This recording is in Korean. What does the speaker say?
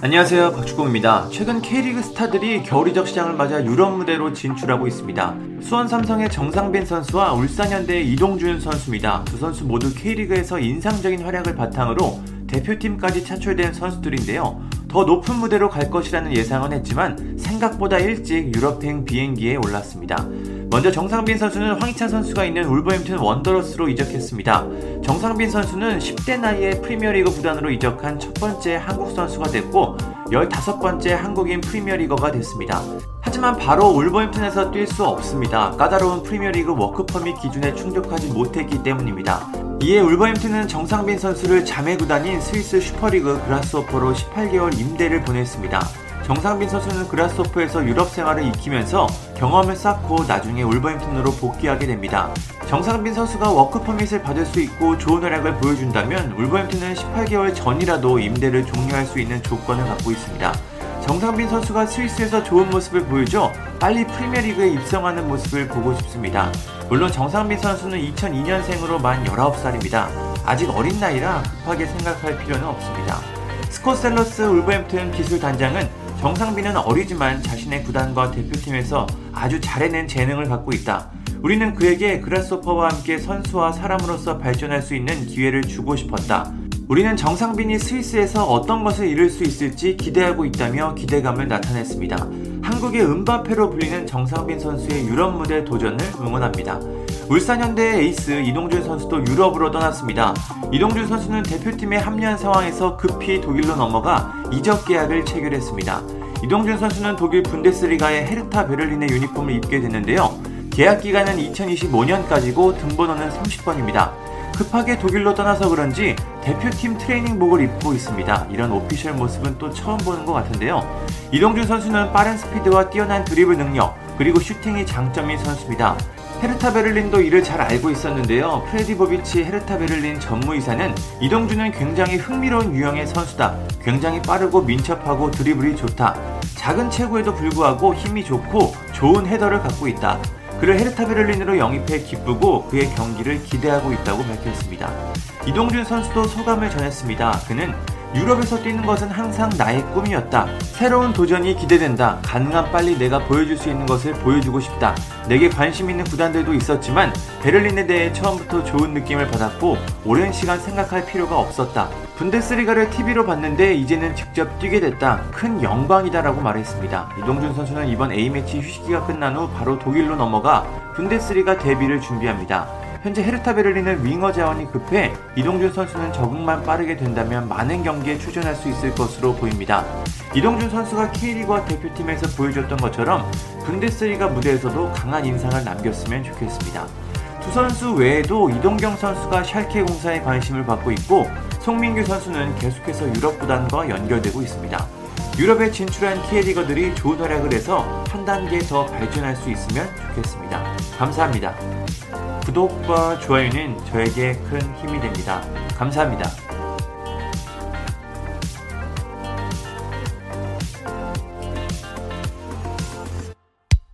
안녕하세요 박주공입니다. 최근 K리그 스타들이 겨울 이적 시장을 맞아 유럽 무대로 진출하고 있습니다. 수원 삼성의 정상빈 선수와 울산 현대의 이동준 선수입니다. 두 선수 모두 K리그에서 인상적인 활약을 바탕으로 대표팀까지 차출된 선수들인데요. 더 높은 무대로 갈 것이라는 예상은 했지만 생각보다 일찍 유럽행 비행기에 올랐습니다. 먼저 정상빈 선수는 황희찬 선수가 있는 울버햄튼 원더러스로 이적했습니다. 정상빈 선수는 10대 나이에 프리미어리그 구단으로 이적한 첫 번째 한국 선수가 됐고 15번째 한국인 프리미어리거가 됐습니다. 하지만 바로 울버햄튼에서 뛸 수 없습니다. 까다로운 프리미어리그 워크퍼밋 기준에 충족하지 못했기 때문입니다. 이에 울버햄튼은 정상빈 선수를 자매 구단인 스위스 슈퍼리그 그라스오퍼로 18개월 임대를 보냈습니다. 정상빈 선수는 그라스오퍼에서 유럽 생활을 익히면서 경험을 쌓고 나중에 울버햄튼으로 복귀하게 됩니다. 정상빈 선수가 워크퍼밋을 받을 수 있고 좋은 활약을 보여준다면 울버햄튼은 18개월 전이라도 임대를 종료할 수 있는 조건을 갖고 있습니다. 정상빈 선수가 스위스에서 좋은 모습을 보여줘 빨리 프리미어리그에 입성하는 모습을 보고 싶습니다. 물론 정상빈 선수는 2002년생으로 만 19살입니다. 아직 어린 나이라 급하게 생각할 필요는 없습니다. 스코셀러스 울버햄튼 기술 단장은 정상빈은 어리지만 자신의 구단과 대표팀에서 아주 잘해낸 재능을 갖고 있다. 우리는 그에게 그라스오퍼와 함께 선수와 사람으로서 발전할 수 있는 기회를 주고 싶었다. 우리는 정상빈이 스위스에서 어떤 것을 이룰 수 있을지 기대하고 있다며 기대감을 나타냈습니다. 한국의 은바페로 불리는 정상빈 선수의 유럽 무대 도전을 응원합니다. 울산 현대의 에이스 이동준 선수도 유럽으로 떠났습니다. 이동준 선수는 대표팀에 합류한 상황에서 급히 독일로 넘어가 이적 계약을 체결했습니다. 이동준 선수는 독일 분데스리가의 헤르타 베를린의 유니폼을 입게 됐는데요. 계약 기간은 2025년까지고 등번호는 30번입니다. 급하게 독일로 떠나서 그런지 대표팀 트레이닝복을 입고 있습니다. 이런 official 모습은 또 처음 보는 것 같은데요. 이동준 선수는 빠른 스피드와 뛰어난 드리블 능력, 그리고 슈팅이 장점인 선수입니다. 헤르타 베를린도 이를 잘 알고 있었는데요. 프레디 보비치 헤르타 베를린 전무이사는 이동준은 굉장히 흥미로운 유형의 선수다. 굉장히 빠르고 민첩하고 드리블이 좋다. 작은 체구에도 불구하고 힘이 좋고 좋은 헤더를 갖고 있다. 그를 헤르타 베를린으로 영입해 기쁘고 그의 경기를 기대하고 있다고 밝혔습니다. 이동준 선수도 소감을 전했습니다. 그는 유럽에서 뛰는 것은 항상 나의 꿈이었다. 새로운 도전이 기대된다. 가능한 빨리 내가 보여줄 수 있는 것을 보여주고 싶다. 내게 관심 있는 구단들도 있었지만 베를린에 대해 처음부터 좋은 느낌을 받았고 오랜 시간 생각할 필요가 없었다. 분데스리가를 TV로 봤는데 이제는 직접 뛰게 됐다. 큰 영광이다라고 말했습니다. 이동준 선수는 이번 A매치 휴식기가 끝난 후 바로 독일로 넘어가 분데스리가 데뷔를 준비합니다. 현재 헤르타 베를린은 윙어 자원이 급해 이동준 선수는 적응만 빠르게 된다면 많은 경기에 출전할 수 있을 것으로 보입니다. 이동준 선수가 K리그와 대표팀에서 보여줬던 것처럼 분데스리가 무대에서도 강한 인상을 남겼으면 좋겠습니다. 두 선수 외에도 이동경 선수가 샬케 공사에 관심을 받고 있고 송민규 선수는 계속해서 유럽 구단과 연결되고 있습니다. 유럽에 진출한 K리거들이 좋은 활약을 해서 한 단계 더 발전할 수 있으면 좋겠습니다. 감사합니다. 구독과 좋아요는 저에게 큰 힘이 됩니다. 감사합니다.